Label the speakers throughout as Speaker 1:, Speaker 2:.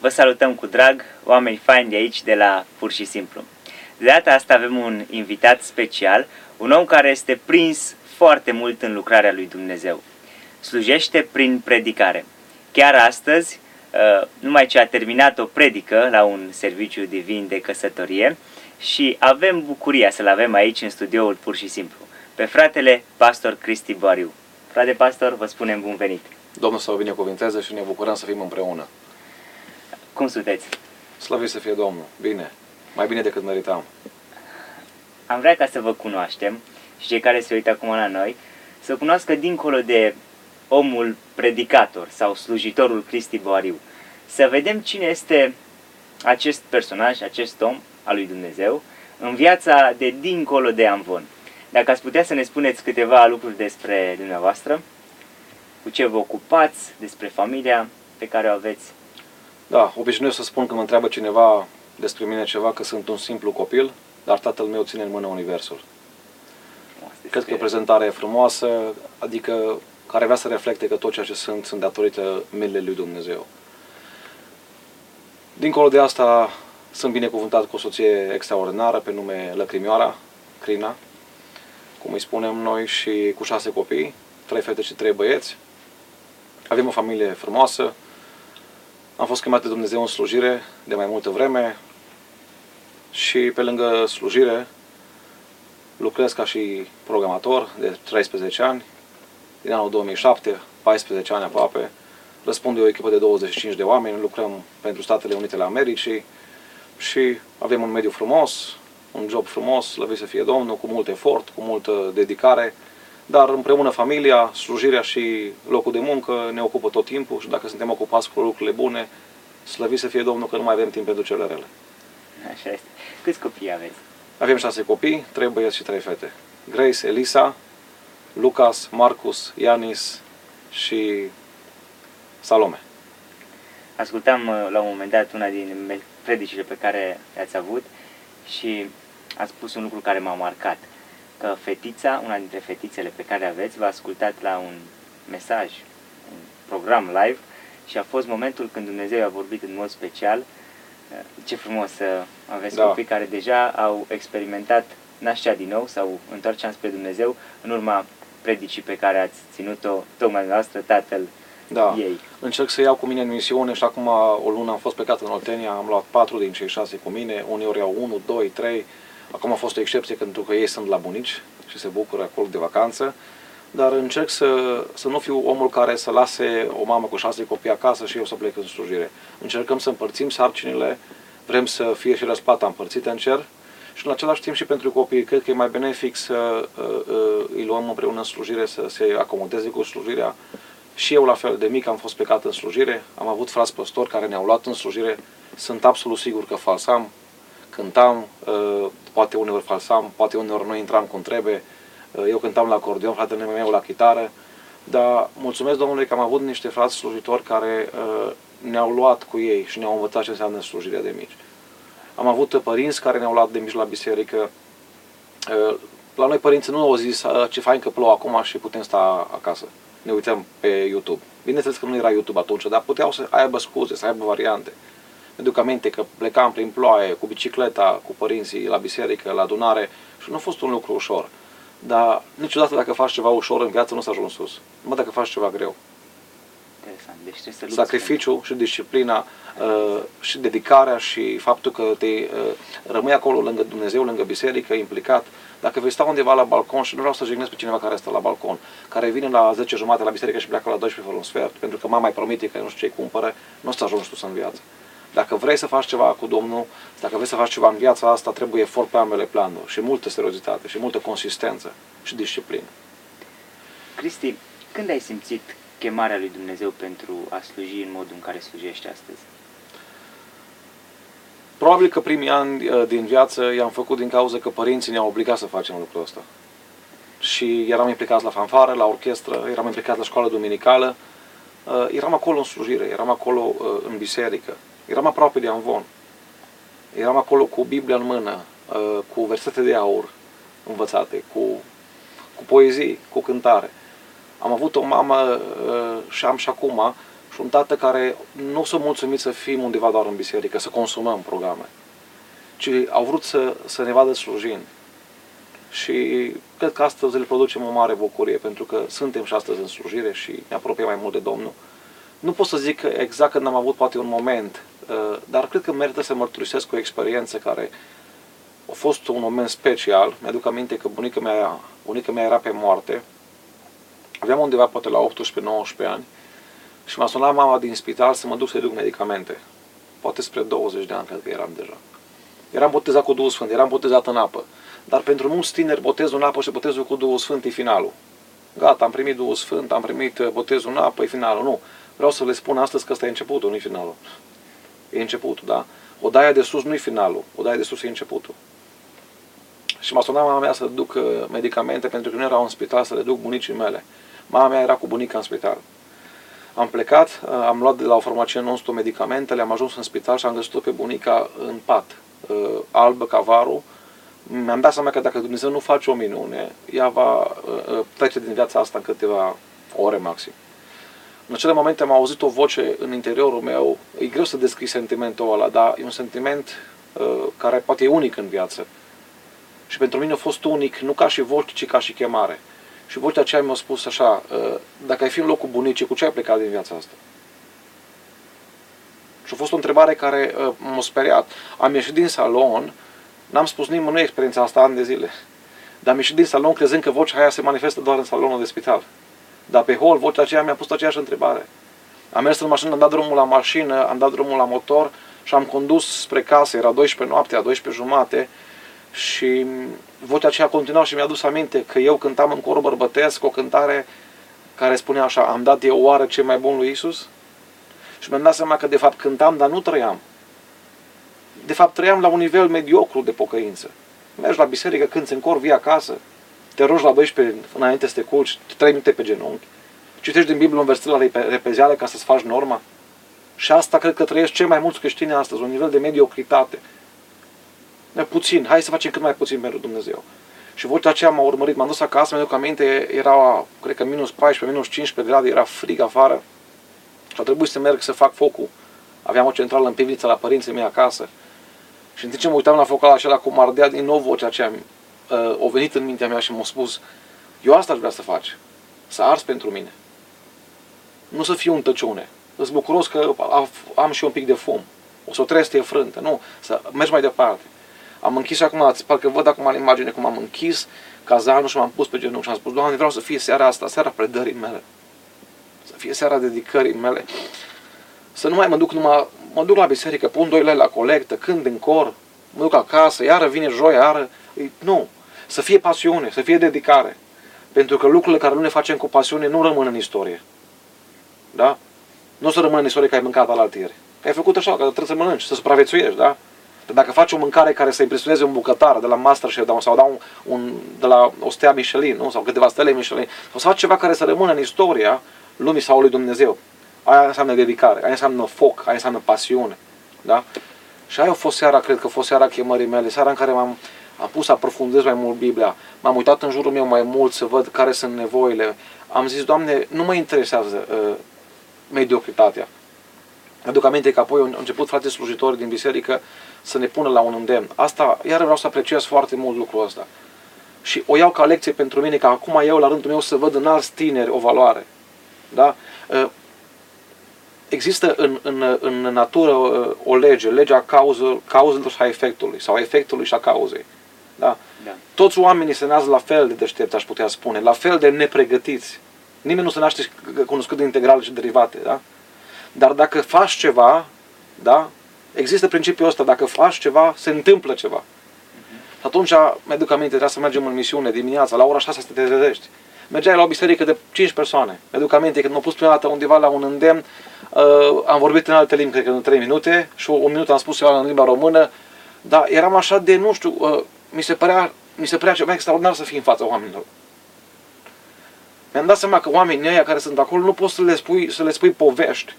Speaker 1: Vă salutăm cu drag, oameni faini de aici, de la Pur și Simplu. De data asta avem un invitat special, un om care este prins foarte mult în lucrarea lui Dumnezeu. Slujește prin predicare. Chiar astăzi, uh, numai ce a terminat o predică la un serviciu divin de căsătorie și avem bucuria să-l avem aici în studioul Pur și Simplu, pe fratele pastor Cristi Bariu. Frate pastor, vă spunem bun venit!
Speaker 2: Domnul să vă binecuvinteze și ne bucurăm să fim împreună.
Speaker 1: Cum sunteți?
Speaker 2: Slăvit să fie Domnul. Bine. Mai bine decât meritam.
Speaker 1: Am vrea ca să vă cunoaștem și cei care se uită acum la noi, să cunoască dincolo de omul predicator sau slujitorul Cristi Boariu. Să vedem cine este acest personaj, acest om al lui Dumnezeu, în viața de dincolo de Amvon. Dacă ați putea să ne spuneți câteva lucruri despre dumneavoastră, cu ce vă ocupați, despre familia pe care o aveți.
Speaker 2: Da, obișnuiesc să spun că mă întreabă cineva despre mine ceva, că sunt un simplu copil, dar tatăl meu ține în mână universul. Cred că o prezentare e frumoasă, adică care vrea să reflecte că tot ceea ce sunt, sunt datorită milei lui Dumnezeu. Dincolo de asta, sunt binecuvântat cu o soție extraordinară pe nume Lăcrimioara, Crina, cum îi spunem noi, și cu șase copii, trei fete și trei băieți. Avem o familie frumoasă. Am fost chemat de Dumnezeu în slujire de mai multă vreme și pe lângă slujire lucrez ca și programator de 13 ani, din anul 2007, 14 ani aproape. Răspund de o echipă de 25 de oameni, lucrăm pentru Statele Unite ale Americii și avem un mediu frumos, un job frumos, slăvit să fie Domnul, cu mult efort, cu multă dedicare, dar împreună familia, slujirea și locul de muncă ne ocupă tot timpul și dacă suntem ocupați cu lucrurile bune, slăvit să fie Domnul că nu mai avem timp pentru cele rele.
Speaker 1: Așa este. Câți copii aveți?
Speaker 2: Avem șase copii, trei băieți și trei fete. Grace, Elisa, Lucas, Marcus, Ianis și Salome.
Speaker 1: Ascultam uh, la un moment dat una din predicile pe care le-ați avut și ați spus un lucru care m-a marcat. Că fetița, una dintre fetițele pe care aveți, v-a ascultat la un mesaj, un program live și a fost momentul când Dumnezeu a vorbit în mod special ce frumos să aveți da. copii care deja au experimentat nașterea din nou sau întoarcerea spre Dumnezeu în urma predicii pe care ați ținut-o tocmai noastră, tatăl
Speaker 2: da.
Speaker 1: ei.
Speaker 2: Încerc să iau cu mine în misiune și acum o lună am fost plecat în Oltenia, am luat patru din cei șase cu mine, uneori au unu, doi, trei. Acum a fost o excepție pentru că ei sunt la bunici și se bucură acolo de vacanță dar încerc să, să nu fiu omul care să lase o mamă cu șase copii acasă și eu să plec în slujire. Încercăm să împărțim sarcinile, vrem să fie și răsplata împărțită în cer și în același timp și pentru copii. Cred că e mai benefic să uh, uh, îi luăm împreună în slujire, să se acomodeze cu slujirea. Și eu la fel de mic am fost plecat în slujire, am avut frați păstori care ne-au luat în slujire, sunt absolut sigur că falsam, cântam, uh, poate uneori falsam, poate uneori nu intram cum trebuie, eu cântam la acordeon, fratele meu la chitară, dar mulțumesc Domnului că am avut niște frați slujitori care uh, ne-au luat cu ei și ne-au învățat ce înseamnă slujirea de mici. Am avut părinți care ne-au luat de mici la biserică. Uh, la noi părinții nu au zis uh, ce fain că plouă acum și putem sta acasă. Ne uităm pe YouTube. Bineînțeles că nu era YouTube atunci, dar puteau să aibă scuze, să aibă variante. Mi-aduc aminte că plecam prin ploaie, cu bicicleta, cu părinții la biserică, la adunare și nu a fost un lucru ușor. Dar niciodată dacă faci ceva ușor în viață nu să ajungi sus. Numai dacă faci ceva greu.
Speaker 1: Interesant. Deci trebuie să
Speaker 2: Sacrificiul și disciplina uh, și dedicarea și faptul că te uh, rămâi acolo lângă Dumnezeu, lângă biserică, implicat. Dacă vei sta undeva la balcon și nu vreau să jignesc pe cineva care stă la balcon, care vine la 10 jumate la biserică și pleacă la 12 fără un sfert, pentru că mama mai promite că nu știu ce-i cumpără, nu o să ajungi sus în viață. Dacă vrei să faci ceva cu Domnul, dacă vrei să faci ceva în viața asta, trebuie efort pe ambele planuri și multă seriozitate și multă consistență și disciplină.
Speaker 1: Cristi, când ai simțit chemarea lui Dumnezeu pentru a sluji în modul în care slujești astăzi?
Speaker 2: Probabil că primii ani uh, din viață i-am făcut din cauza că părinții ne-au obligat să facem lucrul ăsta. Și eram implicați la fanfară, la orchestră, eram implicați la școală duminicală, uh, eram acolo în slujire, eram acolo uh, în biserică. Eram aproape de Amvon. Eram acolo cu Biblia în mână, uh, cu versete de aur învățate, cu, cu poezii, cu cântare. Am avut o mamă uh, și am și acum și și un tată care nu s-a mulțumit să fim undeva doar în biserică, să consumăm programe, ci au vrut să, să ne vadă slujind. Și cred că astăzi le producem o mare bucurie, pentru că suntem și astăzi în slujire și ne apropiem mai mult de Domnul. Nu pot să zic exact când am avut poate un moment, uh, dar cred că merită să mărturisesc o experiență care a fost un moment special. Mi-aduc aminte că bunica mea, bunica mea era pe moarte. Aveam undeva poate la 18-19 ani și m-a sunat mama din spital să mă duc să-i duc medicamente. Poate spre 20 de ani, cred că eram deja. Eram botezat cu Duhul Sfânt, eram botezat în apă. Dar pentru mulți tineri botezul în apă și botezul cu Duhul Sfânt e finalul. Gata, am primit Duhul Sfânt, am primit uh, botezul în apă, e finalul. Nu. Vreau să le spun astăzi că ăsta e începutul, nu e finalul. E începutul, da? Odaia de sus nu e finalul, odaia de sus e începutul. Și m-a sunat mama mea să duc uh, medicamente pentru că nu erau în spital să le duc bunicii mele. Mama mea era cu bunica în spital. Am plecat, uh, am luat de la o farmacie non medicamentele, am ajuns în spital și am găsit-o pe bunica în pat, albă ca varul, mi-am dat seama că dacă Dumnezeu nu face o minune, ea va uh, uh, trece din viața asta în câteva ore maxim. În acele momente am auzit o voce în interiorul meu, e greu să descrii sentimentul ăla, dar e un sentiment uh, care poate e unic în viață. Și pentru mine a fost unic, nu ca și voce, ci ca și chemare. Și vocea aceea mi-a spus așa, uh, dacă ai fi în locul bunicii, cu ce ai plecat din viața asta? Și a fost o întrebare care uh, m-a speriat. Am ieșit din salon N-am spus nimănui experiența asta ani de zile. Dar am ieșit din salon crezând că vocea aia se manifestă doar în salonul de spital. Dar pe hol, vocea aceea mi-a pus aceeași întrebare. Am mers în mașină, am dat drumul la mașină, am dat drumul la motor și am condus spre casă. Era 12 noaptea, 12 jumate și vocea aceea continua și mi-a dus aminte că eu cântam în cor bărbătesc o cântare care spunea așa, am dat eu oară ce mai bun lui Isus? Și mi-am dat seama că de fapt cântam, dar nu trăiam de fapt trăiam la un nivel mediocru de pocăință. Mergi la biserică, cânti în cor, vii acasă, te rogi la 12 înainte să te culci, 3 minute pe genunchi, citești din Biblie un verset la repezeală ca să-ți faci norma. Și asta cred că trăiesc cei mai mulți creștini astăzi, un nivel de mediocritate. Puțin, hai să facem cât mai puțin pentru Dumnezeu. Și vocea aceea m-a urmărit, m-am dus acasă, mi-aduc aminte, era, cred că minus 14, minus 15 grade, era frig afară și a trebuit să merg să fac focul. Aveam o centrală în pivniță la părinții mei acasă și în timp ce mă uitam la focul acela cum ardea din nou vocea aceea, uh, o venit în mintea mea și m-a spus, eu asta aș vrea să faci, să ars pentru mine. Nu să fiu în tăciune. Îți bucuros că am și un pic de fum. O să o trestie frântă. Nu, să mergi mai departe. Am închis acum, parcă văd acum în imagine cum am închis cazanul și m-am pus pe genunchi și am spus, Doamne, vreau să fie seara asta, seara predării mele. Să fie seara dedicării mele. Să nu mai mă duc numai mă duc la biserică, pun doi lei la colectă, când în cor, mă duc acasă, iară vine joi, iară... Nu. Să fie pasiune, să fie dedicare. Pentru că lucrurile care nu ne facem cu pasiune nu rămân în istorie. Da? Nu o să rămână în istorie că ai mâncat alaltieri. Că ai făcut așa, că trebuie să mănânci, să supraviețuiești, da? Dar dacă faci o mâncare care să impresioneze un bucătar de la Masterchef sau da un, un, de la o stea Michelin, nu? sau câteva stele Michelin, sau să faci ceva care să rămână în istoria lumii sau lui Dumnezeu, Aia înseamnă dedicare, aia înseamnă foc, aia înseamnă pasiune. Da? Și aia a fost seara, cred că a fost seara chemării mele, seara în care m-am am pus să aprofundez mai mult Biblia, m-am uitat în jurul meu mai mult să văd care sunt nevoile. Am zis, Doamne, nu mă interesează uh, mediocritatea. Aduc aminte că apoi au început frate slujitori din biserică să ne pună la un îndemn. Asta, iar vreau să apreciez foarte mult lucrul ăsta. Și o iau ca lecție pentru mine, că acum eu la rândul meu să văd în alți tineri o valoare. Da? Uh, există în, în, în natură uh, o lege, legea cauză, cauzelor și a efectului, sau a efectului și a cauzei. Da? Da. Toți oamenii se nasc la fel de deștepți, aș putea spune, la fel de nepregătiți. Nimeni nu se naște cunoscut de integrale și derivate. Da? Dar dacă faci ceva, da? există principiul ăsta, dacă faci ceva, se întâmplă ceva. Uh-huh. Atunci, mi-aduc aminte, trebuia să mergem în misiune dimineața, la ora 6 să te trezești. Mergeai la o biserică de 5 persoane. Mi-aduc aminte când m-am pus prima dată undeva la un îndemn, Uh, am vorbit în alte limbi, cred că în 3 minute și un minut am spus eu în limba română, dar eram așa de, nu știu, uh, mi se părea, mi se părea ceva extraordinar să fii în fața oamenilor. Mi-am dat seama că oamenii ăia care sunt acolo nu poți să le spui, să le spui povești.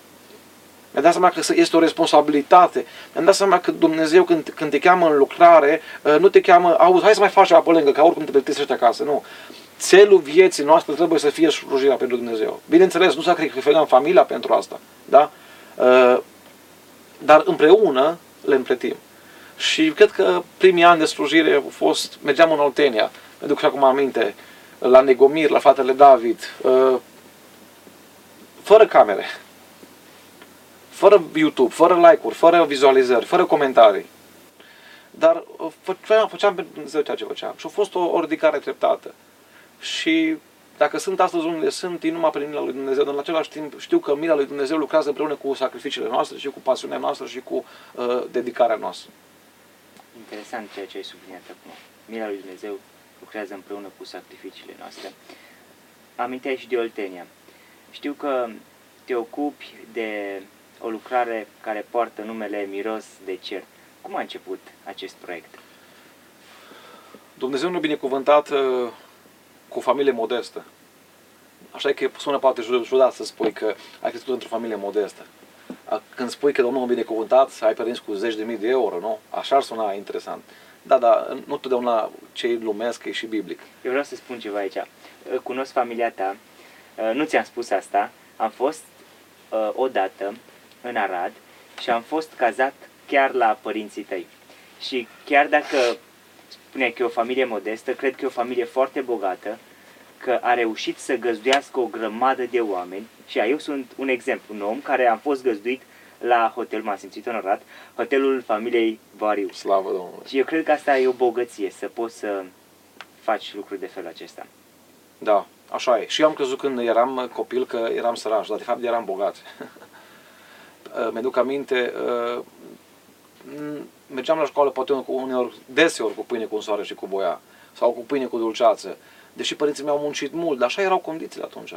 Speaker 2: Mi-am dat seama că este o responsabilitate. Mi-am dat seama că Dumnezeu când, când te cheamă în lucrare, uh, nu te cheamă, auzi, hai să mai faci ceva pe lângă, că oricum te plictisești acasă. Nu. țelul vieții noastre trebuie să fie slujirea pentru Dumnezeu. Bineînțeles, nu sacrificăm familia pentru asta, da? Uh, dar împreună le împletim. Și cred că primii ani de slujire au fost, mergeam în Oltenia, mă duc și acum aminte, la Negomir, la fratele David, uh, fără camere, fără YouTube, fără like-uri, fără vizualizări, fără comentarii. Dar uh, făceam, făceam pentru Dumnezeu ceea ce făceam. Și a fost o, o ridicare treptată. Și dacă sunt astăzi unde sunt, e numai prin mila lui Dumnezeu, dar în același timp știu că mila lui Dumnezeu lucrează împreună cu sacrificiile noastre și cu pasiunea noastră și cu uh, dedicarea noastră.
Speaker 1: Interesant ceea ce ai subliniat acum. Mila lui Dumnezeu lucrează împreună cu sacrificiile noastre. Aminteai și de Oltenia. Știu că te ocupi de o lucrare care poartă numele Miros de Cer. Cum a început acest proiect?
Speaker 2: Dumnezeu ne-a binecuvântat uh, cu o familie modestă. Așa că sună poate judat să spui că ai crescut într-o familie modestă. Când spui că Domnul a binecuvântat, ai părinți cu zeci de mii de euro, nu? Așa ar suna interesant. Da, da, nu totdeauna ce e lumesc e și biblic.
Speaker 1: Eu vreau să spun ceva aici. Cunosc familia ta, nu ți-am spus asta, am fost odată în Arad și am fost cazat chiar la părinții tăi. Și chiar dacă spune că e o familie modestă, cred că e o familie foarte bogată, că a reușit să găzduiască o grămadă de oameni și eu sunt un exemplu, un om care am fost găzduit la hotel, m-am simțit onorat, hotelul familiei Variu.
Speaker 2: Slavă Domnului!
Speaker 1: Și eu cred că asta e o bogăție, să poți să faci lucruri de felul acesta.
Speaker 2: Da, așa e. Și eu am crezut când eram copil că eram săraș, dar de fapt eram bogat. Mi-aduc aminte, mergeam la școală poate cu uneori, deseori cu pâine cu soare și cu boia, sau cu pâine cu dulceață, deși părinții mei au muncit mult, dar așa erau condițiile atunci.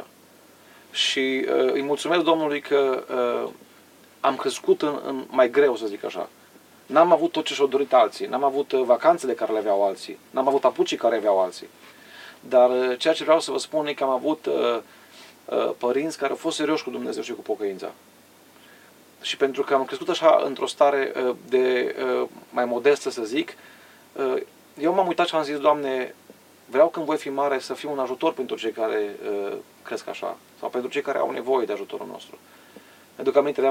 Speaker 2: Și uh, îi mulțumesc Domnului că uh, am crescut în, în mai greu, să zic așa. N-am avut tot ce și-au dorit alții, n-am avut uh, vacanțele care le aveau alții, n-am avut apucii care aveau alții. Dar uh, ceea ce vreau să vă spun e că am avut uh, uh, părinți care au fost serioși cu Dumnezeu și cu pocăința și pentru că am crescut așa într-o stare uh, de uh, mai modestă, să zic, uh, eu m-am uitat și am zis, Doamne, vreau când voi fi mare să fiu un ajutor pentru cei care cresc așa, sau pentru cei care au nevoie de ajutorul nostru. Mi-aduc aminte, de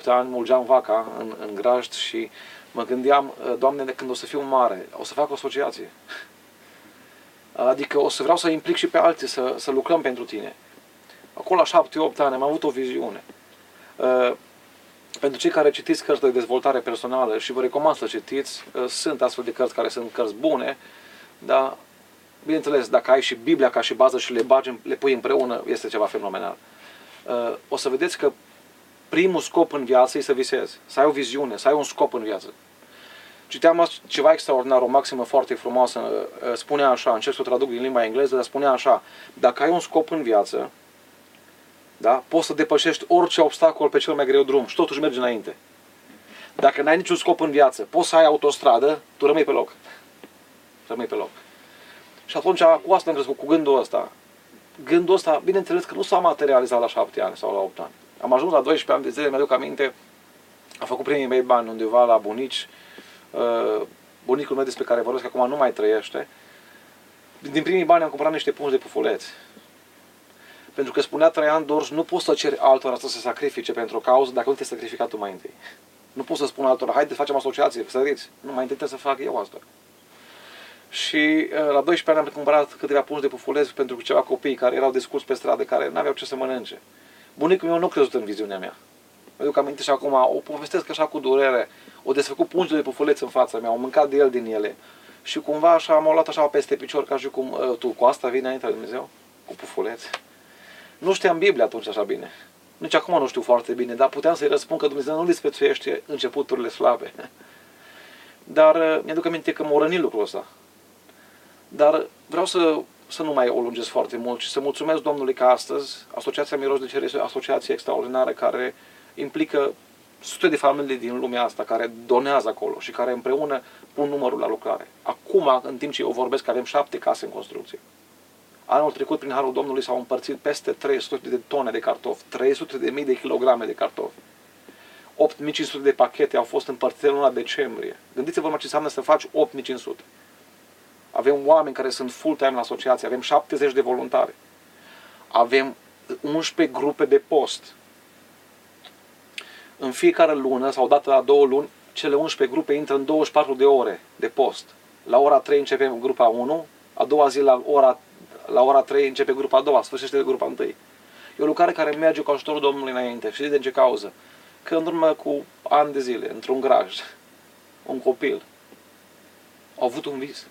Speaker 2: 7-8 ani, mulgeam vaca în, în grajd și mă gândeam, Doamne, când o să fiu mare, o să fac o asociație. Adică o să vreau să implic și pe alții să, să lucrăm pentru tine. Acolo la 7-8 ani am avut o viziune pentru cei care citiți cărți de dezvoltare personală și vă recomand să citiți, uh, sunt astfel de cărți care sunt cărți bune, dar, bineînțeles, dacă ai și Biblia ca și bază și le bagi, le pui împreună, este ceva fenomenal. Uh, o să vedeți că primul scop în viață e să visezi, să ai o viziune, să ai un scop în viață. Citeam ceva extraordinar, o maximă foarte frumoasă, uh, spunea așa, încerc să o traduc din limba engleză, dar spunea așa, dacă ai un scop în viață, da? Poți să depășești orice obstacol pe cel mai greu drum și totuși mergi înainte. Dacă n-ai niciun scop în viață, poți să ai autostradă, tu rămâi pe loc. Rămâi pe loc. Și atunci cu asta am crescut, cu gândul ăsta. Gândul ăsta, bineînțeles că nu s-a materializat la 7 ani sau la 8 ani. Am ajuns la 12 ani de zile, mi-aduc aminte, am făcut primii mei bani undeva la bunici. Uh, bunicul meu despre care vorbesc acum nu mai trăiește. Din primii bani am cumpărat niște pungi de pufuleți pentru că spunea Traian Dorș, nu poți să ceri altora să se sacrifice pentru o cauză dacă nu te-ai sacrificat tu mai întâi. Nu poți să spun altora, haide facem asociație, săriți. Nu, mai întâi trebuie să fac eu asta. Și uh, la 12 ani am cumpărat câteva pungi de pufulezi pentru ceva copii care erau descurs pe stradă, care nu aveau ce să mănânce. Bunicul meu nu a crezut în viziunea mea. Mă duc aminte și acum, o povestesc așa cu durere. O desfăcut pungi de pufuleți în fața mea, au mâncat de el din ele. Și cumva așa m-au luat așa peste picior, ca și cum uh, tu cu asta vine înainte de Dumnezeu? Cu pufuleți. Nu știam Biblia atunci așa bine. Nici acum nu știu foarte bine, dar puteam să-i răspund că Dumnezeu nu disprețuiește începuturile slabe. Dar uh, mi-aduc aminte că m-a rănit lucrul ăsta. Dar vreau să, să nu mai o lungesc foarte mult și să mulțumesc Domnului că astăzi Asociația Miros de Cer este o asociație extraordinară care implică sute de familii din lumea asta care donează acolo și care împreună pun numărul la lucrare. Acum, în timp ce eu vorbesc, avem șapte case în construcție. Anul trecut, prin Harul Domnului, s-au împărțit peste 300 de tone de cartofi, 300 de mii de kilograme de cartofi. 8500 de pachete au fost împărțite în luna decembrie. Gândiți-vă ce înseamnă să faci 8500. Avem oameni care sunt full-time la asociație, avem 70 de voluntari. Avem 11 grupe de post. În fiecare lună sau dată la două luni, cele 11 grupe intră în 24 de ore de post. La ora 3 începem grupa 1, a doua zi la ora, la ora 3 începe grupa a doua, sfârșește grupa 1. E o lucrare care merge cu ajutorul Domnului înainte. Știți de ce cauză? Că în urmă cu ani de zile, într-un graj, un copil a avut un vis.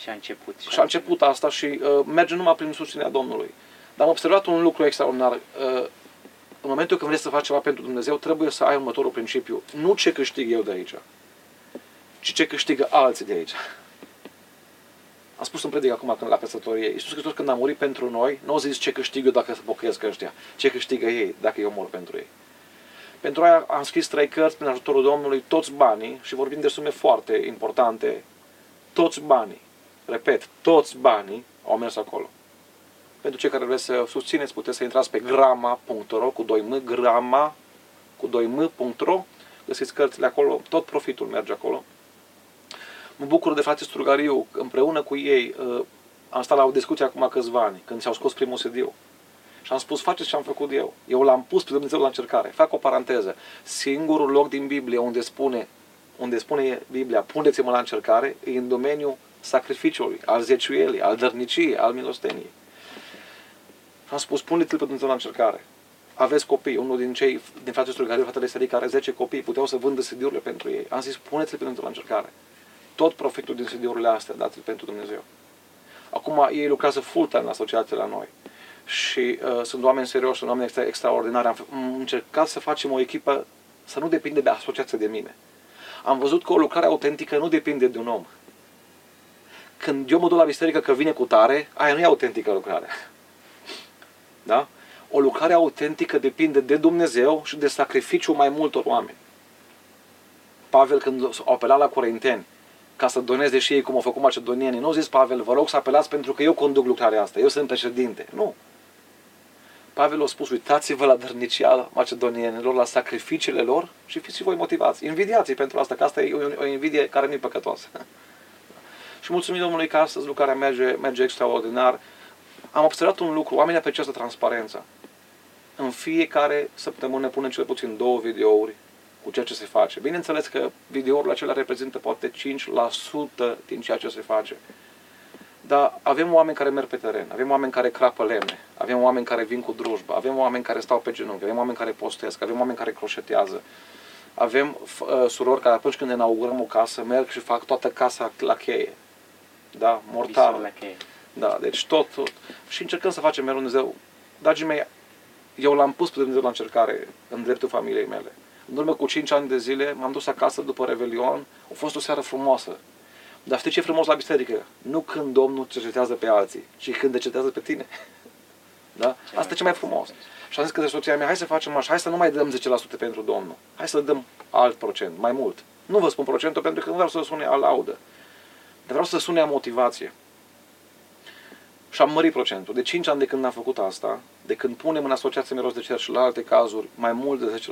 Speaker 1: Și a început.
Speaker 2: Și a început asta și uh, merge numai prin susținerea Domnului. Dar am observat un lucru extraordinar. Uh, în momentul când vrei să faci ceva pentru Dumnezeu, trebuie să ai următorul principiu. Nu ce câștig eu de aici, ci ce câștigă alții de aici. Am spus în predic acum când la căsătorie. Iisus Hristos când a murit pentru noi, nu a zis ce câștig eu dacă se pocăiesc ăștia, ce câștigă ei dacă eu mor pentru ei. Pentru aia am scris trei cărți prin ajutorul Domnului, toți banii, și vorbim de sume foarte importante, toți banii, repet, toți banii au mers acolo. Pentru cei care vreți să susțineți, puteți să intrați pe grama.ro cu 2m, grama cu 2m.ro, găsiți cărțile acolo, tot profitul merge acolo. Mă bucur de frate Strugariu, împreună cu ei, uh, am stat la o discuție acum câțiva ani, când s-au scos primul sediu. Și am spus, faceți ce am făcut eu. Eu l-am pus pe Dumnezeu la încercare. Fac o paranteză. Singurul loc din Biblie unde spune, unde spune Biblia, puneți-mă la încercare, e în domeniul sacrificiului, al zeciuielii, al dărniciei, al milosteniei. Am spus, puneți-l pe Dumnezeu la încercare. Aveți copii, unul din cei din fratele Strugariu, fratele Sării, care are 10 copii, puteau să vândă CD-urile pentru ei. Am zis, puneți-l pe Dumnezeu la încercare. Tot profitul din CD-urile astea, dați-l pentru Dumnezeu. Acum ei lucrează full-time la asociație la noi și uh, sunt oameni serioși, sunt oameni extra, extraordinari. Am încercat să facem o echipă să nu depinde de asociație de mine. Am văzut că o lucrare autentică nu depinde de un om. Când eu mă duc la biserică că vine cu tare, aia nu e autentică lucrare. Da? O lucrare autentică depinde de Dumnezeu și de sacrificiul mai multor oameni. Pavel când a apelat la Corinteni ca să doneze și ei cum au făcut macedonienii, nu a zis Pavel, vă rog să apelați pentru că eu conduc lucrarea asta, eu sunt președinte. Nu. Pavel a spus, uitați-vă la dărnicia macedonienilor, la sacrificiile lor și fiți și voi motivați. Invidiați pentru asta, că asta e o, o invidie care nu e păcătoasă. Și mulțumim Domnului că astăzi lucrarea merge, merge extraordinar. Am observat un lucru, oamenii apreciază transparența. În fiecare săptămână punem cel puțin două videouri cu ceea ce se face. Bineînțeles că videourile acelea reprezintă poate 5% din ceea ce se face. Dar avem oameni care merg pe teren, avem oameni care crapă lemne, avem oameni care vin cu drujba, avem oameni care stau pe genunchi, avem oameni care postesc, avem oameni care croșetează. Avem uh, surori care atunci când inaugurăm o casă merg și fac toată casa la cheie. Da, mortar.
Speaker 1: La cheie.
Speaker 2: Da, deci tot, tot. Și încercăm să facem mereu Dumnezeu. Dragii mei, eu l-am pus pe Dumnezeu la încercare în dreptul familiei mele. În urmă cu 5 ani de zile m-am dus acasă după Revelion, a fost o seară frumoasă. Dar știi ce e frumos la biserică? Nu când Domnul cercetează pe alții, ci când cercetează pe tine. Da? Asta e ce mai frumos. Și am zis că de soția mea, hai să facem așa, hai să nu mai dăm 10% pentru Domnul. Hai să dăm alt procent, mai mult. Nu vă spun procentul pentru că nu vreau să sune a laudă. Dar vreau să sune a motivație. Și am mărit procentul. De 5 ani de când am făcut asta, de când punem în asociație Miros de Cer și la alte cazuri mai mult de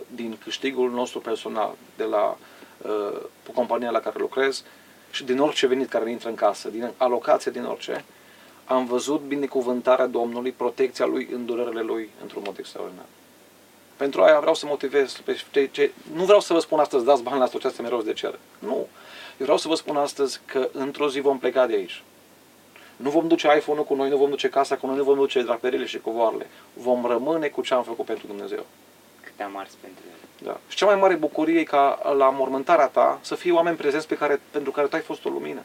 Speaker 2: 10% din câștigul nostru personal de la uh, compania la care lucrez și din orice venit care intră în casă, din alocație, din orice, am văzut binecuvântarea Domnului, protecția Lui în durerele Lui într-un mod extraordinar. Pentru aia vreau să motivez pe ce, ce, nu vreau să vă spun astăzi dați bani la asociația Miros de Cer. Nu. Eu vreau să vă spun astăzi că într-o zi vom pleca de aici nu vom duce iPhone-ul cu noi, nu vom duce casa cu noi, nu vom duce draperile și covoarele. Vom rămâne cu ce am făcut pentru Dumnezeu.
Speaker 1: Câte am ars pentru El.
Speaker 2: Da. Și cea mai mare bucurie e ca la mormântarea ta să fie oameni prezenți pe care, pentru care tu ai fost o lumină.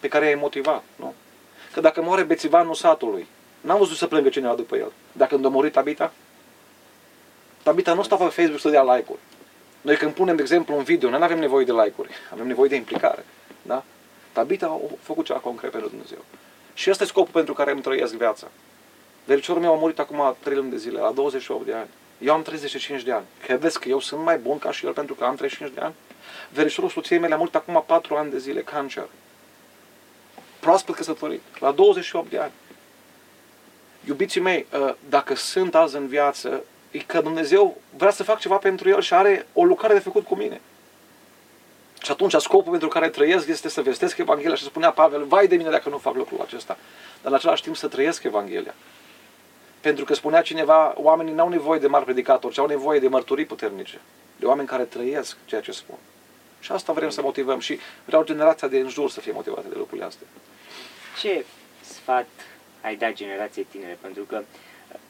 Speaker 2: Pe care ai motivat, nu? Că dacă moare bețivanul satului, n-am văzut să plângă cineva după el. Dacă când a murit Tabita, Tabita nu stava pe Facebook să dea like-uri. Noi când punem, de exemplu, un video, noi nu avem nevoie de like-uri, avem nevoie de implicare. Da? Tabita a făcut ceva concret pentru Dumnezeu. Și ăsta e scopul pentru care îmi trăiesc viața. Vericiorul meu a murit acum 3 luni de zile, la 28 de ani. Eu am 35 de ani. Credeți că eu sunt mai bun ca și el pentru că am 35 de ani? Verișorul soției mele a murit acum 4 ani de zile, cancer. Proaspăt căsătorit, la 28 de ani. Iubiții mei, ă, dacă sunt azi în viață, e că Dumnezeu vrea să fac ceva pentru el și are o lucrare de făcut cu mine. Și atunci scopul pentru care trăiesc este să vestesc Evanghelia și spunea Pavel, vai de mine dacă nu fac lucrul acesta. Dar în același timp să trăiesc Evanghelia. Pentru că spunea cineva, oamenii nu au nevoie de mari predicatori, ci au nevoie de mărturii puternice. De oameni care trăiesc ceea ce spun. Și asta vrem să motivăm și vreau generația de în jur să fie motivată de lucrurile astea.
Speaker 1: Ce sfat ai dat generației tinere? Pentru că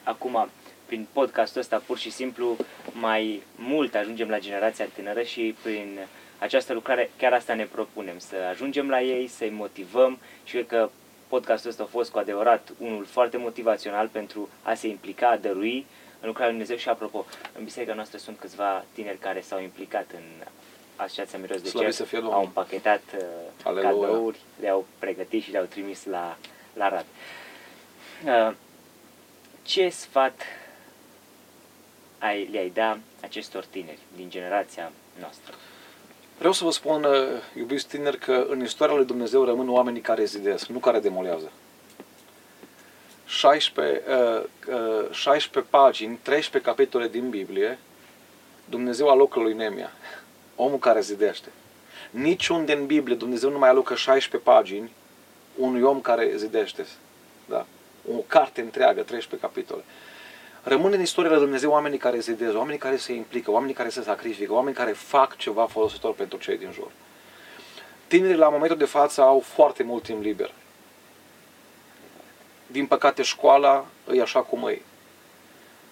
Speaker 1: acum, prin podcastul ăsta, pur și simplu, mai mult ajungem la generația tânără și prin această lucrare chiar asta ne propunem, să ajungem la ei, să-i motivăm și cred că podcastul ăsta a fost cu adevărat unul foarte motivațional pentru a se implica, a dărui în lucrarea Lui Dumnezeu și apropo, în biserica noastră sunt câțiva tineri care s-au implicat în Asociația Miros de
Speaker 2: Slăvit
Speaker 1: Cer,
Speaker 2: să fie Domnul.
Speaker 1: au împachetat uh,
Speaker 2: Aleluia.
Speaker 1: cadouri, le-au pregătit și le-au trimis la, la rad. Uh, ce sfat ai, le-ai da acestor tineri din generația noastră?
Speaker 2: Vreau să vă spun, uh, iubiți tineri, că în istoria lui Dumnezeu rămân oamenii care zidesc, nu care demolează. 16, uh, uh, 16 pagini, 13 capitole din Biblie, Dumnezeu alocă lui Nemia, omul care zidește. Niciunde în Biblie Dumnezeu nu mai alocă 16 pagini unui om care zidește. Da? O carte întreagă, 13 capitole. Rămân în istoria lui Dumnezeu oamenii care zidez, oamenii care se implică, oamenii care se sacrifică, oamenii care fac ceva folositor pentru cei din jur. Tinerii la momentul de față au foarte mult timp liber. Din păcate școala e așa cum e.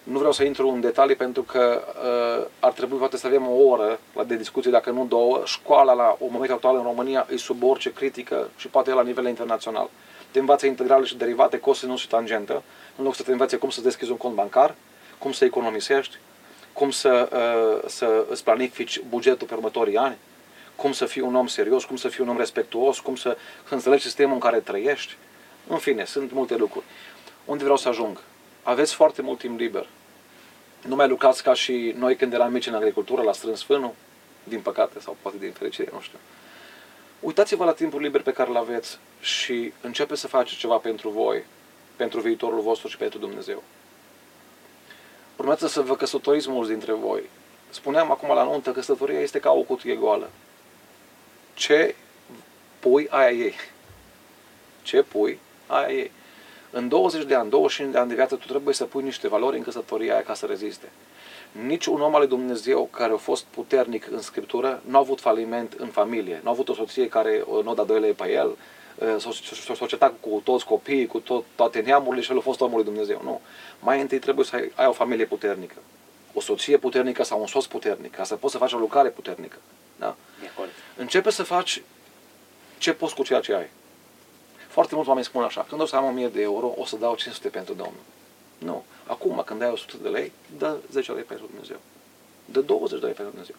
Speaker 2: Nu vreau să intru în detalii pentru că uh, ar trebui poate să avem o oră la de discuție, dacă nu două. Școala la un moment actual în România e sub orice critică și poate la nivel internațional. Te învață integrale și derivate, cosinus și tangentă, în loc să te învețe cum să deschizi un cont bancar, cum să economisești, cum să, uh, să îți planifici bugetul pe următorii ani, cum să fii un om serios, cum să fii un om respectuos, cum să, să înțelegi sistemul în care trăiești. În fine, sunt multe lucruri. Unde vreau să ajung? Aveți foarte mult timp liber. Nu mai lucrați ca și noi când eram mici în agricultură, la strâns fânul, din păcate, sau poate din fericire, nu știu. Uitați-vă la timpul liber pe care îl aveți și începeți să faceți ceva pentru voi, pentru viitorul vostru și pentru Dumnezeu. Urmează să vă căsătoriți mulți dintre voi. Spuneam acum la nuntă, căsătoria este ca o cutie goală. Ce pui, aia ei. Ce pui, aia ei. În 20 de ani, 25 de ani de viață, tu trebuie să pui niște valori în căsătoria aia ca să reziste. Nici un om al lui Dumnezeu care a fost puternic în Scriptură nu a avut faliment în familie. Nu a avut o soție care nu da doi lei pe el, s-a societat cu toți copiii, cu tot, toate neamurile și el a fost omul lui Dumnezeu. Nu. Mai întâi trebuie să ai, ai o familie puternică. O soție puternică sau un soț puternic, ca să poți să faci o lucrare puternică. Da?
Speaker 1: De acord.
Speaker 2: Începe să faci ce poți cu ceea ce ai. Foarte mulți oameni spun așa, când o să am 1000 de euro, o să dau 500 pentru Domnul. Nu. Acum, când ai 100 de lei, dă 10 lei pentru Dumnezeu. Dă 20 de lei pentru Dumnezeu.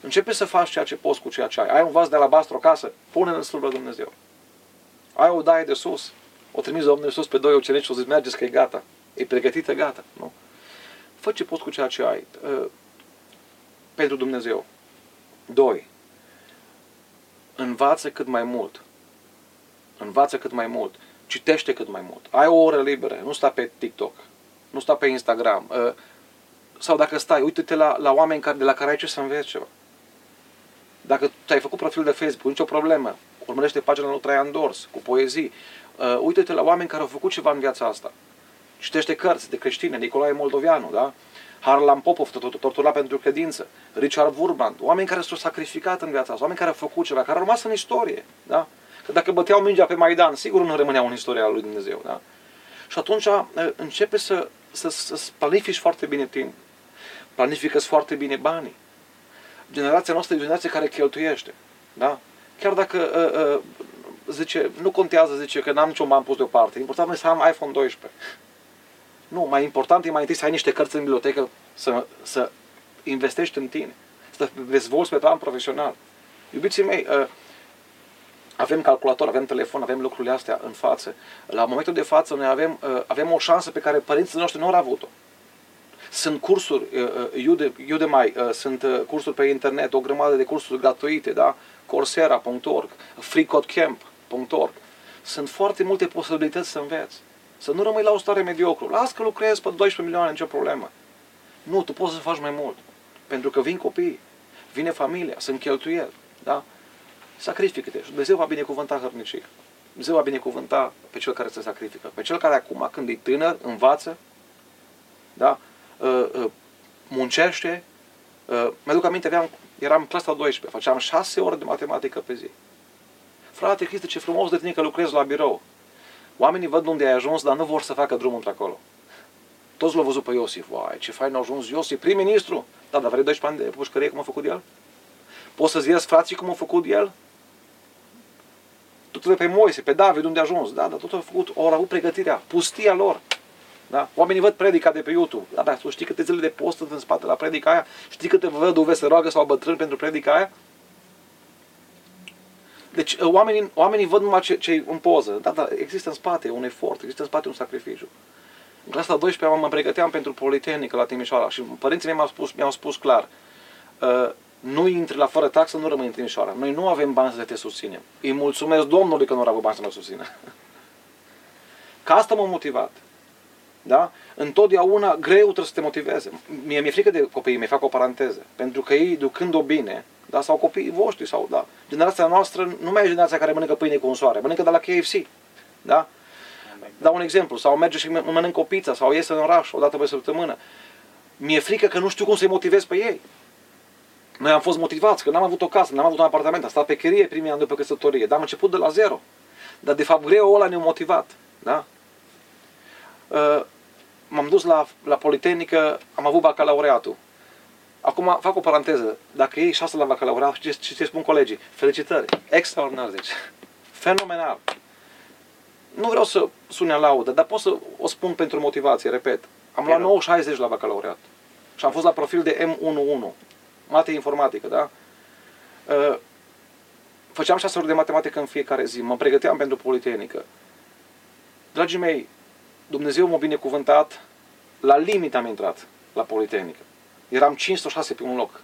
Speaker 2: Începe să faci ceea ce poți cu ceea ce ai. Ai un vas de alabastru acasă, pune-l în slujba Dumnezeu. Ai o daie de sus, o trimis Domnul Iisus pe doi ucenici și o zis, mergeți că e gata. E pregătită, gata. Nu? Fă ce poți cu ceea ce ai. Uh, pentru Dumnezeu. Doi. Învață cât mai mult. Învață cât mai mult. Citește cât mai mult. Ai o oră liberă. Nu sta pe TikTok. Nu sta pe Instagram. Uh, sau dacă stai, uite-te la, la oameni care, de la care ai ce să înveți ceva. Dacă tu ai făcut profil de Facebook, nicio problemă. Urmărește pagina lui Traian Dors cu poezii. Uh, uite-te la oameni care au făcut ceva în viața asta. Citește cărți de creștine, Nicolae Moldovianu, da? Harlan Popov, torturat pentru credință, Richard Wurman, oameni care s-au sacrificat în viața asta, oameni care au făcut ceva, care au rămas în istorie, da? Că dacă băteau mingea pe Maidan, sigur nu rămâneau în istoria lui Dumnezeu, da? Și atunci uh, începe să, să, să planifici foarte bine timp. Planifică foarte bine banii. Generația noastră e o generație care cheltuiește, da? Chiar dacă uh, uh, zice, nu contează, zice că n-am niciun bani pus deoparte, important e să am iPhone 12. Nu, mai important e mai întâi să ai niște cărți în bibliotecă, să, să investești în tine, să te dezvolți pe plan profesional. Iubiții mei, uh, avem calculator, avem telefon, avem lucrurile astea în față. La momentul de față noi avem, uh, avem o șansă pe care părinții noștri nu au avut-o. Sunt cursuri, uh, Udemy, sunt cursuri pe internet, o grămadă de cursuri gratuite, da? Coursera.org, freecodecamp.org. Sunt foarte multe posibilități să înveți. Să nu rămâi la o stare mediocru. Las că lucrezi pe 12 milioane, nicio problemă. Nu, tu poți să faci mai mult. Pentru că vin copii, vine familia, sunt cheltuieli. Da? Sacrifică-te și Dumnezeu va binecuvânta hărnicia. Dumnezeu va binecuvânta pe cel care se sacrifică. Pe cel care acum, când e tânăr, învață, da? Uh, uh, muncește. Uh, mi-aduc aminte, aveam, eram în clasa 12, făceam 6 ore de matematică pe zi. Frate Cristi, ce frumos de tine că lucrezi la birou. Oamenii văd unde ai ajuns, dar nu vor să facă drumul într-acolo. Toți l-au văzut pe Iosif. Vai, ce fain a ajuns Iosif, prim-ministru. Da, dar vrei 12 ani de pușcărie cum a făcut el? Poți să-ți ierți frații cum a făcut el? Tot pe Moise, pe David, unde a ajuns. Da, dar tot au făcut, au avut pregătirea, pustia lor. Da? Oamenii văd predica de pe YouTube. Da, dar tu știi câte zile de post în spate la predica aia? Știi câte văduve se roagă sau bătrâni pentru predica aia? Deci oamenii, oamenii văd numai ce, ce în poză. Da, dar există în spate un efort, există în spate un sacrificiu. În clasa 12 mă pregăteam pentru Politehnică la Timișoara și părinții mei mi-au spus, mi-au spus clar uh, nu intri la fără taxă, nu rămâi în Timișoara. Noi nu avem bani să te susținem. Îi mulțumesc Domnului că nu avut bani să mă susțină. Ca asta m-a motivat. Da? Întotdeauna greu trebuie să te motiveze. Mie mi-e frică de copiii mei, fac o paranteză. Pentru că ei, ducând-o bine, da? sau copiii voștri, sau da. Generația noastră nu mai e generația care mănâncă pâine cu un soare, mănâncă de la KFC. Da? Dau un exemplu, sau merge și mănâncă o pizza, sau iese în oraș o dată pe săptămână. Mi-e frică că nu știu cum să-i motivez pe ei. Noi am fost motivați, că n-am avut o casă, n-am avut un apartament, am stat pe chirie primii ani după căsătorie, dar am început de la zero. Dar de fapt greu ăla ne-a motivat. Da? Uh, m-am dus la, la Politehnică, am avut bacalaureatul. Acum fac o paranteză. Dacă ei șase la bacalaureat, ce, ce, ce spun colegii? Felicitări! Extraordinar, deci. Fenomenal! Nu vreau să sune laudă, dar pot să o spun pentru motivație, repet. Am luat 9,60 la bacalaureat. Și am fost la profil de M11. Mate informatică, da? Uh, făceam șase ore de matematică în fiecare zi. Mă pregăteam pentru Politehnică. Dragii mei, Dumnezeu m-a binecuvântat, la limit am intrat la Politehnică. Eram 506 pe un loc.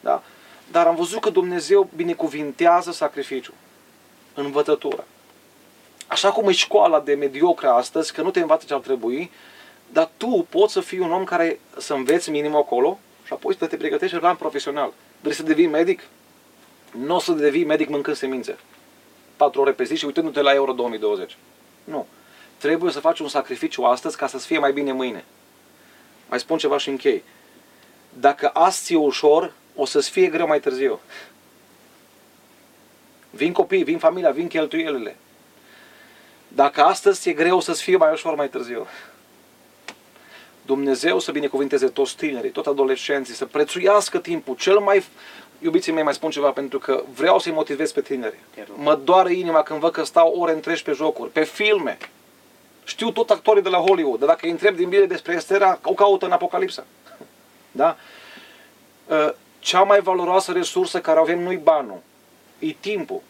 Speaker 2: Da? Dar am văzut că Dumnezeu binecuvintează sacrificiul, învățătura. Așa cum e școala de mediocră astăzi, că nu te învață ce ar trebui, dar tu poți să fii un om care să înveți minim acolo și apoi să te pregătești în plan profesional. Vrei să devii medic? Nu o să devii medic mâncând semințe. Patru ore pe zi și uitându-te la Euro 2020. Nu. Trebuie să faci un sacrificiu astăzi ca să-ți fie mai bine mâine. Mai spun ceva și închei. Dacă azi e ușor, o să-ți fie greu mai târziu. Vin copii, vin familia, vin cheltuielile. Dacă astăzi e greu să-ți fie mai ușor mai târziu. Dumnezeu să binecuvinteze toți tinerii, toți adolescenții, să prețuiască timpul. Cel mai, iubiții mei, mai spun ceva, pentru că vreau să-i motivez pe tineri. Mă doare inima când văd că stau ore întregi pe jocuri, pe filme. Știu tot actorii de la Hollywood, dar dacă îi întreb din bine despre Estera, o caută în Apocalipsa. Da? Ă, cea mai valoroasă resursă care avem nu-i banul, e timpul.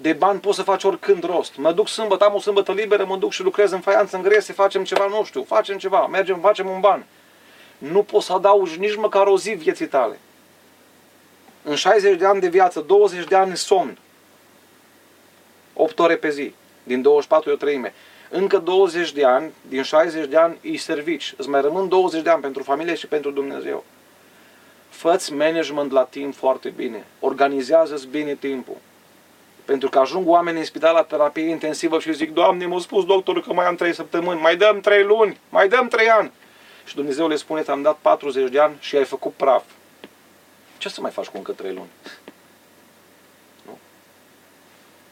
Speaker 2: De bani poți să faci oricând rost. Mă duc sâmbătă, am o sâmbătă liberă, mă duc și lucrez în faianță, în grese, facem ceva, nu știu, facem ceva, mergem, facem un ban. Nu poți să adaugi nici măcar o zi vieții tale. În 60 de ani de viață, 20 de ani somn. 8 ore pe zi. Din 24 e o treime. Încă 20 de ani, din 60 de ani, îi servici. Îți mai rămân 20 de ani pentru familie și pentru Dumnezeu. Făți management la timp foarte bine. Organizează-ți bine timpul. Pentru că ajung oameni în spital la terapie intensivă și zic, Doamne, m-a spus doctorul că mai am 3 săptămâni, mai dăm 3 luni, mai dăm 3 ani. Și Dumnezeu le spune, ți-am dat 40 de ani și ai făcut praf. Ce să mai faci cu încă 3 luni? Nu?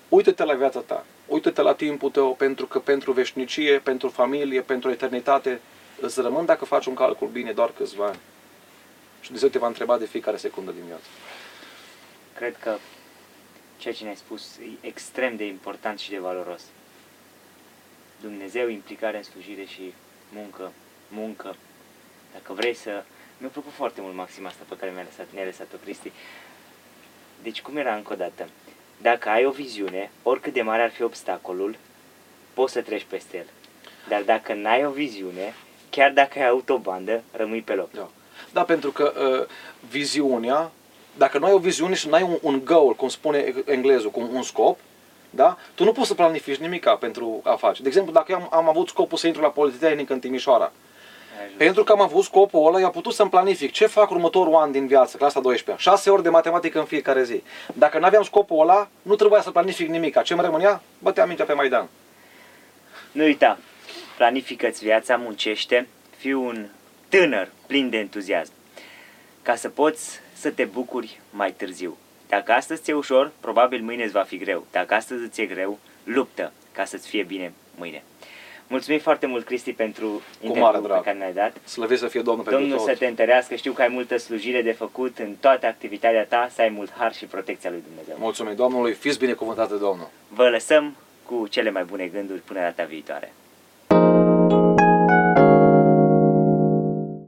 Speaker 2: Uită-te la viața ta, uită-te la timpul tău, pentru că pentru veșnicie, pentru familie, pentru eternitate, îți rămân dacă faci un calcul bine doar câțiva ani. Și Dumnezeu te va întreba de fiecare secundă din viață.
Speaker 1: Cred că ceea ce ne-ai spus e extrem de important și de valoros. Dumnezeu, implicare în slujire și muncă, muncă. Dacă vrei să... Mi-a plăcut foarte mult maxima asta pe care mi-a lăsat, ne-a lăsat-o Cristi. Deci cum era încă o dată? Dacă ai o viziune, oricât de mare ar fi obstacolul, poți să treci peste el. Dar dacă n-ai o viziune, chiar dacă ai autobandă, rămâi pe loc.
Speaker 2: Da, da pentru că uh, viziunea dacă nu ai o viziune și nu ai un, un goal, cum spune englezul, cum un scop, da? tu nu poți să planifici nimica pentru a face. De exemplu, dacă eu am, am avut scopul să intru la Politehnică în Timișoara,
Speaker 1: ajuns.
Speaker 2: Pentru că am avut scopul ăla, i-am putut să-mi planific ce fac următorul an din viață, clasa 12 6 ore de matematică în fiecare zi. Dacă nu aveam scopul ăla, nu trebuia să planific nimic. Ce îmi rămânea? Bătea mintea pe Maidan.
Speaker 1: Nu uita, planifică-ți viața, muncește, fii un tânăr plin de entuziasm, ca să poți să te bucuri mai târziu. Dacă astăzi ți-e ușor, probabil mâine îți va fi greu. Dacă astăzi îți e greu, luptă ca să-ți fie bine mâine. Mulțumim foarte mult, Cristi, pentru
Speaker 2: mare
Speaker 1: interviul pe
Speaker 2: drag.
Speaker 1: care ne-ai dat.
Speaker 2: Slăvesc să fie Domnul pentru
Speaker 1: Domnul
Speaker 2: tot.
Speaker 1: să te întărească, știu că ai multă slujire de făcut în toată activitatea ta, să ai mult har și protecția lui Dumnezeu.
Speaker 2: Mulțumim Domnului, fiți binecuvântate de Domnul.
Speaker 1: Vă lăsăm cu cele mai bune gânduri până data viitoare.